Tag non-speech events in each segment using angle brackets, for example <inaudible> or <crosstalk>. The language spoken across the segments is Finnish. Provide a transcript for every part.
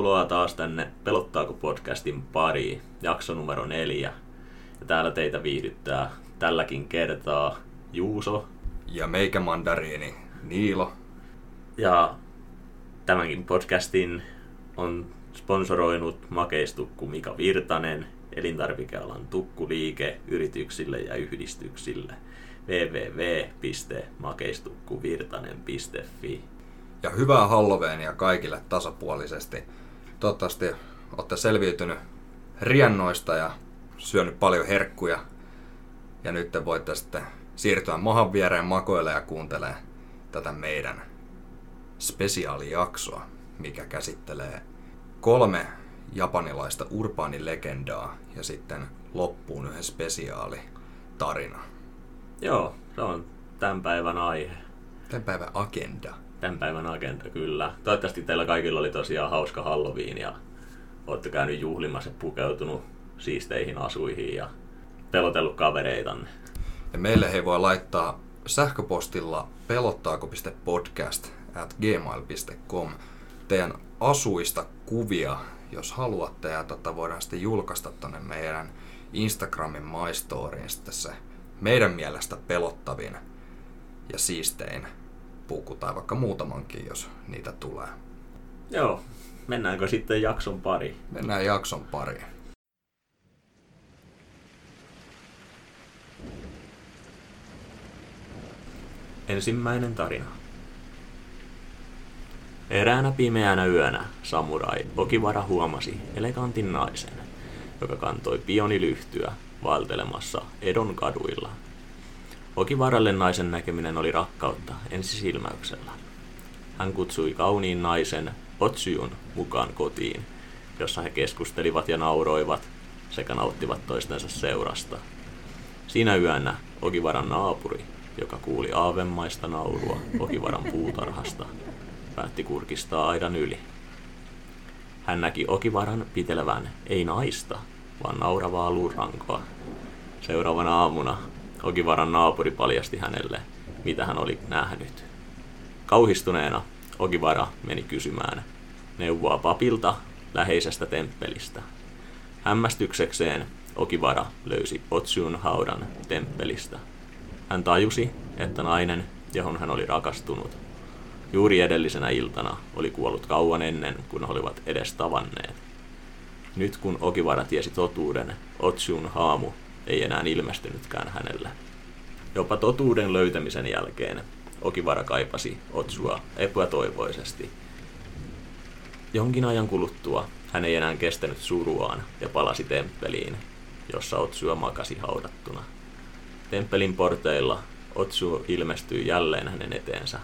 Tervetuloa taas tänne Pelottaako podcastin pariin, jakso numero neljä. Ja täällä teitä viihdyttää tälläkin kertaa Juuso. Ja meikä mandariini Niilo. Ja tämänkin podcastin on sponsoroinut makeistukku Mika Virtanen, elintarvikealan tukkuliike yrityksille ja yhdistyksille www.makeistukkuvirtanen.fi Ja hyvää Halloweenia kaikille tasapuolisesti. Toivottavasti olette selviytynyt riennoista ja syönyt paljon herkkuja. Ja nyt te voitte sitten siirtyä mahan viereen makoille ja kuuntelee tätä meidän spesiaalijaksoa, mikä käsittelee kolme japanilaista urbaanilegendaa ja sitten loppuun yhden spesiaali tarina. Joo, se on tämän päivän aihe. Tämän päivän agenda. Tämän päivän agenda, kyllä. Toivottavasti teillä kaikilla oli tosiaan hauska Halloween ja olette käynyt juhlimassa pukeutunut siisteihin asuihin ja pelotellut kavereitanne. Ja meille he voi laittaa sähköpostilla pelottaako.podcast at gmail.com teidän asuista kuvia, jos haluatte, ja tota voidaan sitten julkaista tonne meidän Instagramin My Storyin sitten se meidän mielestä pelottavin ja siistein puku, tai vaikka muutamankin, jos niitä tulee. Joo, mennäänkö sitten jakson pari? Mennään jakson pariin. Ensimmäinen tarina. Eräänä pimeänä yönä samurai Okivara huomasi elegantin naisen, joka kantoi pionilyhtyä vaeltelemassa Edon kaduilla. Okivaralle naisen näkeminen oli rakkautta ensisilmäyksellä. Hän kutsui kauniin naisen Otsyun mukaan kotiin, jossa he keskustelivat ja nauroivat sekä nauttivat toistensa seurasta. Siinä yönä Okivaran naapuri, joka kuuli aavemaista naurua Okivaran puutarhasta, päätti kurkistaa aidan yli. Hän näki Okivaran pitelevän ei naista, vaan nauravaa luurankoa. Seuraavana aamuna Okivaran naapuri paljasti hänelle, mitä hän oli nähnyt. Kauhistuneena Okivara meni kysymään neuvoa papilta läheisestä temppelistä. Hämmästyksekseen Okivara löysi Otsun haudan temppelistä. Hän tajusi, että nainen, johon hän oli rakastunut, juuri edellisenä iltana oli kuollut kauan ennen kuin olivat edes tavanneet. Nyt kun Okivara tiesi totuuden, Otsun haamu ei enää ilmestynytkään hänelle. Jopa totuuden löytämisen jälkeen Okivara kaipasi Otsua epätoivoisesti. Jonkin ajan kuluttua hän ei enää kestänyt suruaan ja palasi temppeliin, jossa Otsua makasi haudattuna. Temppelin porteilla Otsu ilmestyi jälleen hänen eteensä.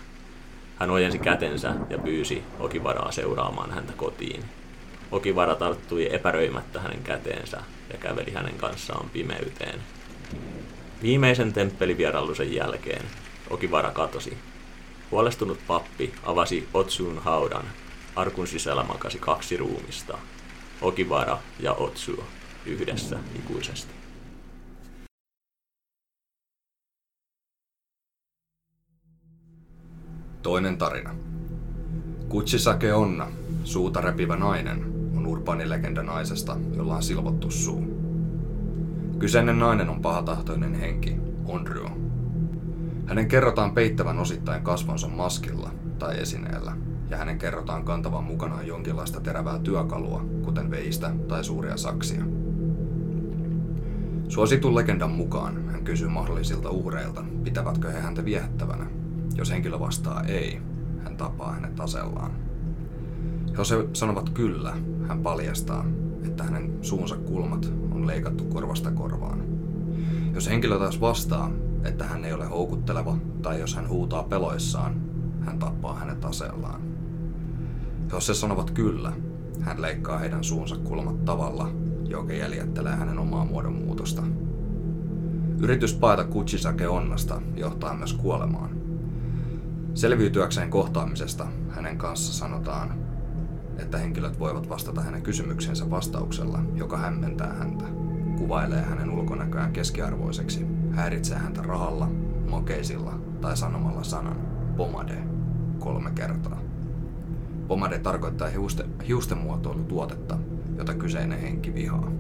Hän ojensi kätensä ja pyysi Okivaraa seuraamaan häntä kotiin. Okivara tarttui epäröimättä hänen käteensä ja käveli hänen kanssaan pimeyteen. Viimeisen temppelivierailusen jälkeen Okivara katosi. Huolestunut pappi avasi Otsuun haudan. Arkun sisällä makasi kaksi ruumista. Okivara ja Otsu yhdessä ikuisesti. Toinen tarina. Kutsisake Onna, suuta repivä nainen, on urbaanilegenda naisesta, jolla on silvottu suu. Kyseinen nainen on pahatahtoinen henki, Onryo. Hänen kerrotaan peittävän osittain kasvonsa maskilla tai esineellä, ja hänen kerrotaan kantavan mukanaan jonkinlaista terävää työkalua, kuten veistä tai suuria saksia. Suositun legendan mukaan hän kysyy mahdollisilta uhreilta, pitävätkö he häntä viehättävänä. Jos henkilö vastaa ei, hän tapaa hänet asellaan. Jos he sanovat kyllä, hän paljastaa, että hänen suunsa kulmat on leikattu korvasta korvaan. Jos henkilö taas vastaa, että hän ei ole houkutteleva, tai jos hän huutaa peloissaan, hän tappaa hänet aseellaan. Jos he sanovat kyllä, hän leikkaa heidän suunsa kulmat tavalla, joka jäljittelee hänen omaa muodonmuutosta. Yritys paeta Kuchisake onnasta johtaa myös kuolemaan. Selviytyäkseen kohtaamisesta hänen kanssa sanotaan, että henkilöt voivat vastata hänen kysymyksensä vastauksella, joka hämmentää häntä, kuvailee hänen ulkonäköään keskiarvoiseksi, häiritsee häntä rahalla, mokeisilla tai sanomalla sanan pomade kolme kertaa. Pomade tarkoittaa hiuste, hiusten muotoilutuotetta, jota kyseinen henki vihaa.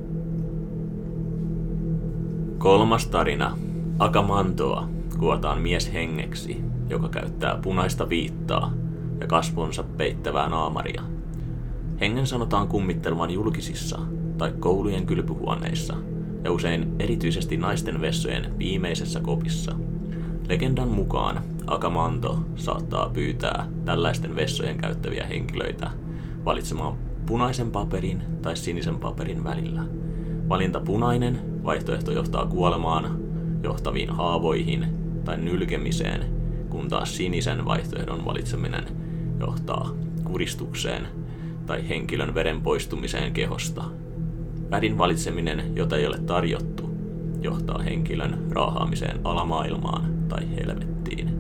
Kolmas tarina. Akamantoa kuotaan mies hengeksi, joka käyttää punaista viittaa ja kasvonsa peittävää naamaria. Hengen sanotaan kummittelevan julkisissa tai koulujen kylpyhuoneissa ja usein erityisesti naisten vessojen viimeisessä kopissa. Legendan mukaan Akamanto saattaa pyytää tällaisten vessojen käyttäviä henkilöitä valitsemaan punaisen paperin tai sinisen paperin välillä. Valinta punainen vaihtoehto johtaa kuolemaan, johtaviin haavoihin tai nylkemiseen, kun taas sinisen vaihtoehdon valitseminen johtaa kuristukseen tai henkilön veren poistumiseen kehosta. Värin valitseminen, jota ei ole tarjottu, johtaa henkilön raahaamiseen alamaailmaan tai helvettiin.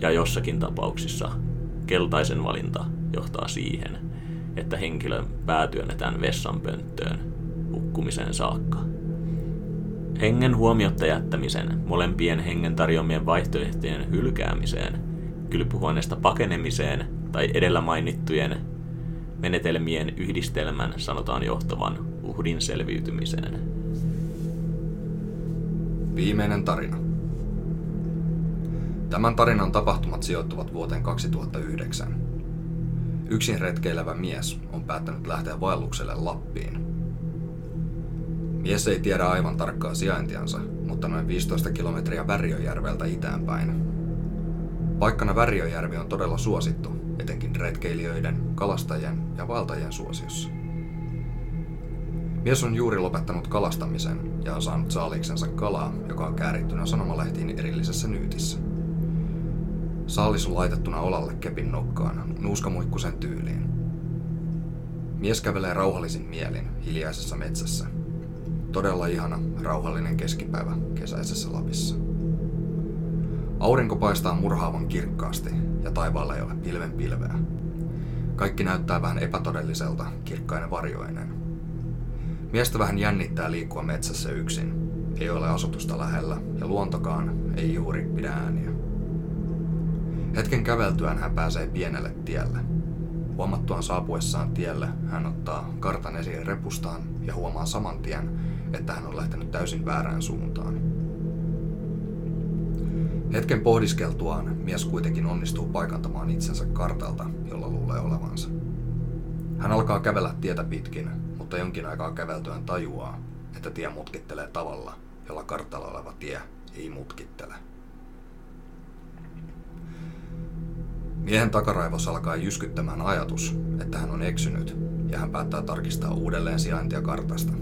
Ja jossakin tapauksissa keltaisen valinta johtaa siihen, että henkilön pää työnnetään vessanpönttöön hukkumiseen saakka. Hengen huomiotta jättämisen, molempien hengen tarjoamien vaihtoehtojen hylkäämiseen, kylpyhuoneesta pakenemiseen tai edellä mainittujen menetelmien yhdistelmän sanotaan johtavan uhdin selviytymiseen. Viimeinen tarina. Tämän tarinan tapahtumat sijoittuvat vuoteen 2009. Yksin retkeilevä mies on päättänyt lähteä vaellukselle Lappiin. Mies ei tiedä aivan tarkkaa sijaintiansa, mutta noin 15 kilometriä Värjöjärveltä itäänpäin. Paikkana Värjöjärvi on todella suosittu, etenkin retkeilijöiden, kalastajien ja valtajien suosiossa. Mies on juuri lopettanut kalastamisen ja on saanut saaliksensa kalaa, joka on käärittynä sanomalehtiin erillisessä nyytissä. Saalis on laitettuna olalle kepin nokkaan, nuuskamuikkusen tyyliin. Mies kävelee rauhallisin mielin hiljaisessa metsässä. Todella ihana, rauhallinen keskipäivä kesäisessä Lapissa. Aurinko paistaa murhaavan kirkkaasti ja taivaalla ei ole pilven pilveä. Kaikki näyttää vähän epätodelliselta, kirkkainen varjoinen. Miestä vähän jännittää liikkua metsässä yksin. Ei ole asutusta lähellä ja luontokaan ei juuri pidä ääniä. Hetken käveltyään hän pääsee pienelle tielle. Huomattuaan saapuessaan tielle, hän ottaa kartan esiin repustaan ja huomaa saman tien, että hän on lähtenyt täysin väärään suuntaan. Hetken pohdiskeltuaan mies kuitenkin onnistuu paikantamaan itsensä kartalta, jolla luulee olevansa. Hän alkaa kävellä tietä pitkin, mutta jonkin aikaa käveltyään tajuaa, että tie mutkittelee tavalla, jolla kartalla oleva tie ei mutkittele. Miehen takaraivossa alkaa jyskyttämään ajatus, että hän on eksynyt, ja hän päättää tarkistaa uudelleen sijaintia kartasta.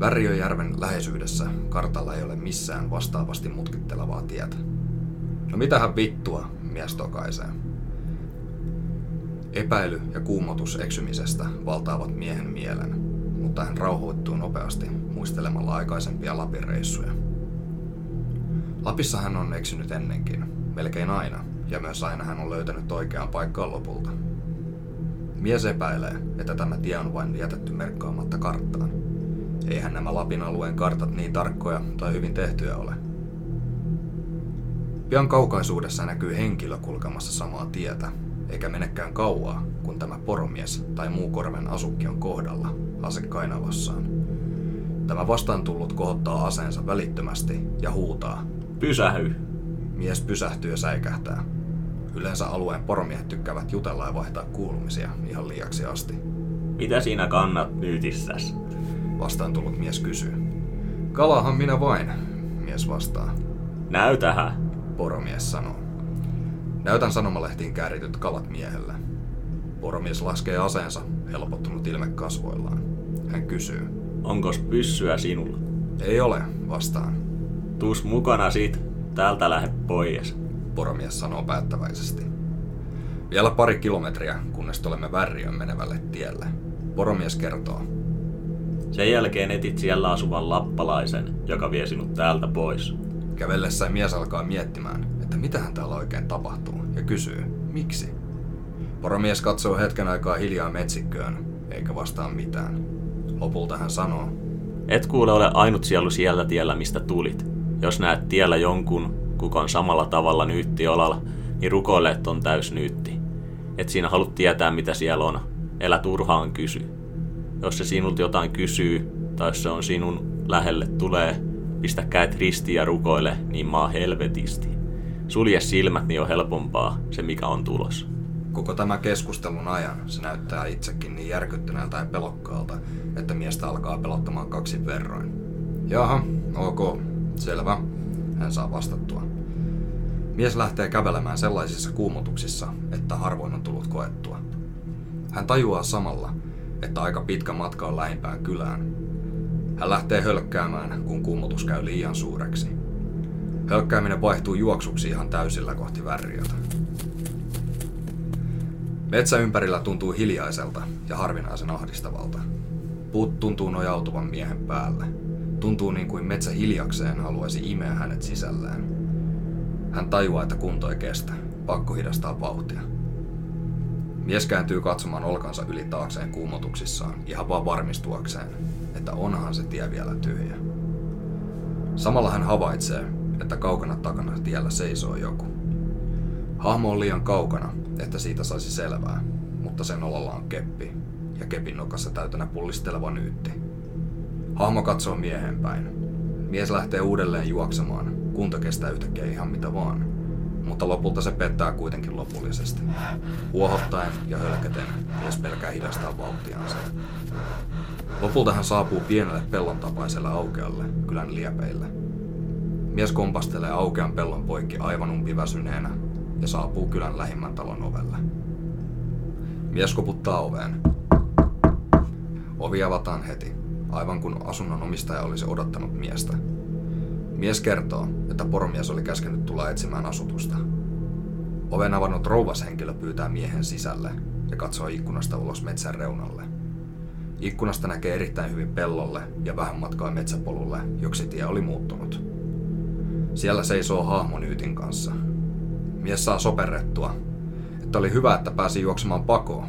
Värjöjärven läheisyydessä kartalla ei ole missään vastaavasti mutkittelevaa tietä. No mitähän vittua, mies tokaisee. Epäily ja kuumotus eksymisestä valtaavat miehen mielen, mutta hän rauhoittuu nopeasti muistelemalla aikaisempia Lapin reissuja. Lapissa hän on eksynyt ennenkin, melkein aina, ja myös aina hän on löytänyt oikean paikkaan lopulta. Mies epäilee, että tämä tie on vain jätetty merkkaamatta karttaan. Eihän nämä Lapin alueen kartat niin tarkkoja tai hyvin tehtyjä ole. Pian kaukaisuudessa näkyy henkilö kulkemassa samaa tietä, eikä menekään kauaa, kun tämä poromies tai muu korven asukki on kohdalla, ase kainalossaan. Tämä vastaan tullut kohottaa aseensa välittömästi ja huutaa. Pysähy! Mies pysähtyy ja säikähtää. Yleensä alueen poromiehet tykkäävät jutella ja vaihtaa kuulumisia ihan liiaksi asti. Mitä siinä kannat nyytissäs? Vastaan tullut mies kysyy. Kalahan minä vain, mies vastaa. Näytähän. Poromies sanoo. Näytän sanomalehtiin käärityt kalat miehelle. Poromies laskee aseensa, helpottunut ilme kasvoillaan. Hän kysyy. Onkos pyssyä sinulla? Ei ole, vastaan. Tuus mukana sit. Täältä lähde pois. Poromies sanoo päättäväisesti. Vielä pari kilometriä, kunnes olemme Värriön menevälle tielle. Poromies kertoo. Sen jälkeen etit siellä asuvan lappalaisen, joka vie sinut täältä pois. Kävellessään mies alkaa miettimään, että mitähän täällä oikein tapahtuu, ja kysyy, miksi? Poromies katsoo hetken aikaa hiljaa metsikköön, eikä vastaa mitään. Lopulta hän sanoo, Et kuule ole ainut sielu siellä tiellä, mistä tulit. Jos näet tiellä jonkun, kuka on samalla tavalla nyytti olalla, niin rukoile, että on täys nyytti. Et siinä haluat tietää, mitä siellä on. Elä turhaan kysy. Jos se sinulta jotain kysyy, tai se on sinun lähelle tulee, pistä käet ristiin ja rukoile, niin maa helvetisti. Sulje silmät, niin on helpompaa se, mikä on tulos. Koko tämä keskustelun ajan se näyttää itsekin niin järkyttyneeltä ja pelokkaalta, että miestä alkaa pelottamaan kaksi verroin. Jaha, ok, selvä, hän saa vastattua. Mies lähtee kävelemään sellaisissa kuumotuksissa, että harvoin on tullut koettua. Hän tajuaa samalla, että aika pitkä matka on lähimpään kylään. Hän lähtee hölkkäämään, kun kuumotus käy liian suureksi. Hölkkääminen vaihtuu juoksuksi ihan täysillä kohti värriötä. Metsä ympärillä tuntuu hiljaiselta ja harvinaisen ahdistavalta. Puut tuntuu nojautuvan miehen päälle. Tuntuu niin kuin metsä hiljakseen haluaisi imeä hänet sisällään. Hän tajuaa, että kunto ei kestä. Pakko hidastaa vauhtia. Mies kääntyy katsomaan olkansa yli taakseen kuumotuksissaan, ihan vaan varmistuakseen, että onhan se tie vielä tyhjä. Samalla hän havaitsee, että kaukana takana tiellä seisoo joku. Hahmo on liian kaukana, että siitä saisi selvää, mutta sen olalla on keppi, ja kepin nokassa täytänä pullisteleva nyytti. Hahmo katsoo miehen päin. Mies lähtee uudelleen juoksemaan, kunto kestää yhtäkkiä ihan mitä vaan, mutta lopulta se pettää kuitenkin lopullisesti. Huohottaen ja hölkäten mies pelkää hidastaa vauhtiansa. Lopulta hän saapuu pienelle pellon tapaiselle aukealle kylän liepeille. Mies kompastelee aukean pellon poikki aivan umpiväsyneenä ja saapuu kylän lähimmän talon ovelle. Mies koputtaa oveen. Ovi avataan heti, aivan kun asunnon omistaja olisi odottanut miestä. Mies kertoo, että poromies oli käskenyt tulla etsimään asutusta. Oven avannut rouvashenkilö pyytää miehen sisälle ja katsoo ikkunasta ulos metsän reunalle. Ikkunasta näkee erittäin hyvin pellolle ja vähän matkaa metsäpolulle, joksi tie oli muuttunut. Siellä seisoo hahmo Nyytin kanssa. Mies saa soperrettua, että oli hyvä, että pääsi juoksemaan pakoon.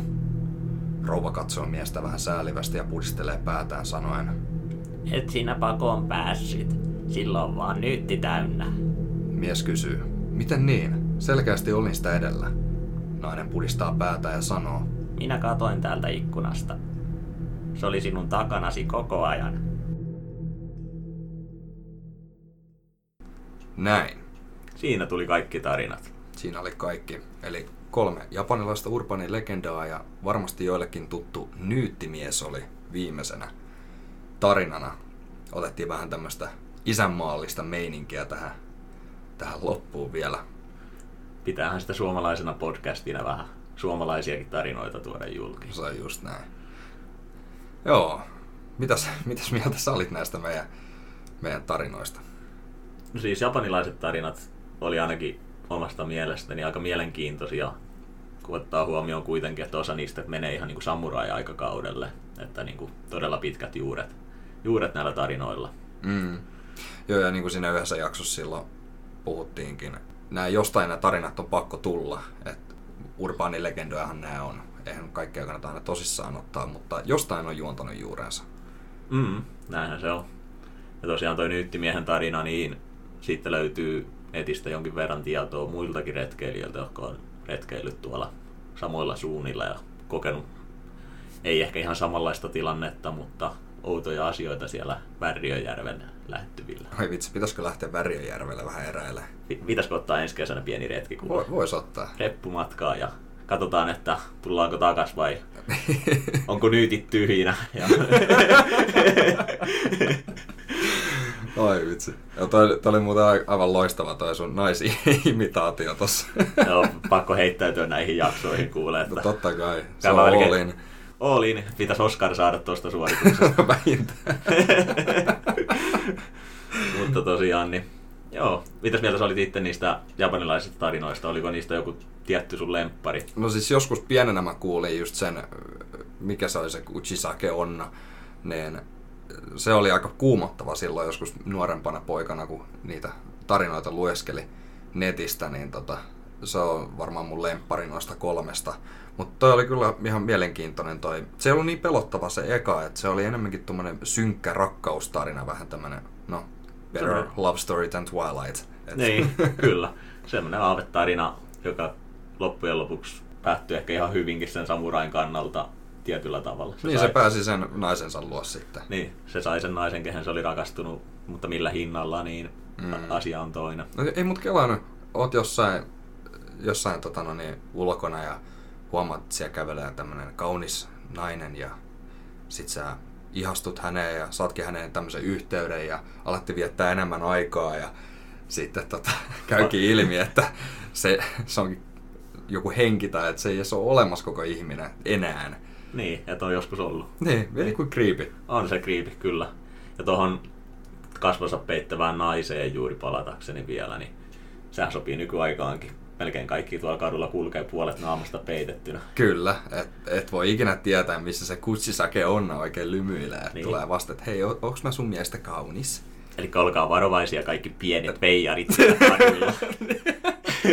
Rouva katsoo miestä vähän säälivästi ja pudistelee päätään sanoen, Et sinä pakoon päässyt. Silloin vaan nyytti täynnä. Mies kysyy, miten niin? Selkeästi olin sitä edellä. Nainen pudistaa päätä ja sanoo, Minä katoin täältä ikkunasta. Se oli sinun takanasi koko ajan. näin. Siinä tuli kaikki tarinat. Siinä oli kaikki. Eli kolme japanilaista urbanin legendaa ja varmasti joillekin tuttu Nyyttimies oli viimeisenä tarinana. Otettiin vähän tämmöistä isänmaallista meininkiä tähän, tähän loppuun vielä. Pitäähän sitä suomalaisena podcastina vähän suomalaisiakin tarinoita tuoda julki. Se on just näin. Joo. Mitäs, mitäs mieltä sä olit näistä meidän, meidän tarinoista? No siis japanilaiset tarinat oli ainakin omasta mielestäni aika mielenkiintoisia, kun ottaa huomioon kuitenkin, että osa niistä menee ihan niin kuin samurai-aikakaudelle, että niin kuin todella pitkät juuret, juuret näillä tarinoilla. Mm. Joo, ja niin kuin siinä yhdessä jaksossa silloin puhuttiinkin, nämä jostain nämä tarinat on pakko tulla, että urbaanilegendojahan nämä on. Eihän kaikkea kannata aina tosissaan ottaa, mutta jostain on juontanut juurensa. Mm, näinhän se on. Ja tosiaan toi Nyyttimiehen tarina, niin siitä löytyy netistä jonkin verran tietoa muiltakin retkeilijöiltä, jotka on retkeillyt tuolla samoilla suunnilla ja kokenut ei ehkä ihan samanlaista tilannetta, mutta outoja asioita siellä Värriöjärven lähettyvillä. Ai vitsi, pitäisikö lähteä Värjöjärvelle vähän eräille? Pi- Pitäisikö ottaa ensi kesänä pieni retki, kun Voi, vois ottaa. reppumatkaa ja katsotaan, että tullaanko takas vai <laughs> onko nyytit tyhjinä. Ja <laughs> Oi vitsi. Ja toi, toi oli muuten ai- aivan loistava toi sun naisimitaatio tossa. Joo, pakko heittäytyä näihin jaksoihin kuulee, No että totta kai. Se on melkein- Olin. Olin, pitäisi Oscar saada tuosta suorituksesta. <laughs> Vähintään. <laughs> Mutta tosiaan, niin joo. Mitäs mieltä sä olit itse niistä japanilaisista tarinoista? Oliko niistä joku tietty sun lemppari? No siis joskus pienenä mä kuulin just sen, mikä se oli se Uchisake Onna, niin se oli aika kuumottava silloin joskus nuorempana poikana, kun niitä tarinoita lueskeli netistä, niin tota, se on varmaan mun lemppari noista kolmesta. Mutta toi oli kyllä ihan mielenkiintoinen toi. Se ei ollut niin pelottava se eka, että se oli enemmänkin tuommoinen synkkä rakkaustarina, vähän tämmönen, no, better Semmoinen- love story than Twilight. Et, Niin, <laughs> kyllä. Semmoinen aavetarina, joka loppujen lopuksi päättyi ehkä ihan hyvinkin sen samurain kannalta tietyllä tavalla. Se niin sai... se pääsi sen naisensa luo sitten. Niin, se sai sen naisen, kehen se oli rakastunut, mutta millä hinnalla, niin mm. asia on toinen. No, ei mut kelaan, oot jossain, jossain tota, no niin, ulkona ja huomaat, että siellä kävelee tämmönen kaunis nainen ja sit sä ihastut häneen ja saatkin häneen tämmöisen yhteyden ja alatti viettää enemmän aikaa ja sitten tota, <laughs> käykin ilmi, että se, se onkin joku henki tai että se ei edes ole olemassa koko ihminen enää. Niin, että on joskus ollut. Niin, vielä kuin creepy. On se creepy, kyllä. Ja tuohon kasvonsa peittävään naiseen juuri palatakseni vielä, niin sehän sopii nykyaikaankin. Melkein kaikki tuolla kadulla kulkee puolet naamasta peitettynä. Kyllä, et, et voi ikinä tietää, missä se kutsisake on oikein lymyilee. Niin. Tulee vasta, että hei, onks mä sun mielestä kaunis? Eli olkaa varovaisia kaikki pienet peijarit <laughs>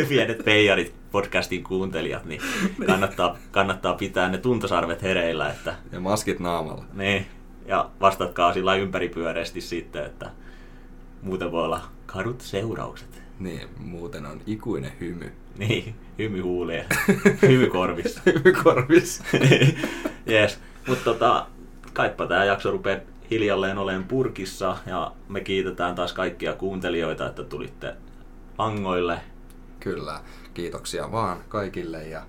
pienet peijarit podcastin kuuntelijat, niin kannattaa, kannattaa pitää ne tuntosarvet hereillä. Että, ja maskit naamalla. Niin, ja vastatkaa sillä ympäripyöreästi sitten, että muuten voi olla kadut seuraukset. Niin, muuten on ikuinen hymy. <laughs> Niin, hymy huulee. <laughs> hymy korvissa. hymy korvissa. <laughs> Jees, mutta tota, kaipa tämä jakso rupeaa hiljalleen olen purkissa ja me kiitetään taas kaikkia kuuntelijoita, että tulitte langoille. Kyllä, kiitoksia vaan kaikille ja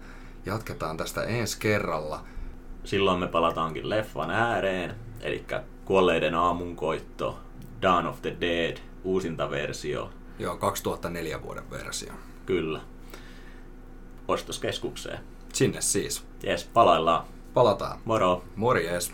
jatketaan tästä ensi kerralla. Silloin me palataankin leffan ääreen, eli Kuolleiden aamunkoitto, Dawn of the Dead, uusinta versio. Joo, 2004 vuoden versio. Kyllä. Ostoskeskukseen. Sinne siis. Jes, palaillaan. Palataan. Moro. Morjes.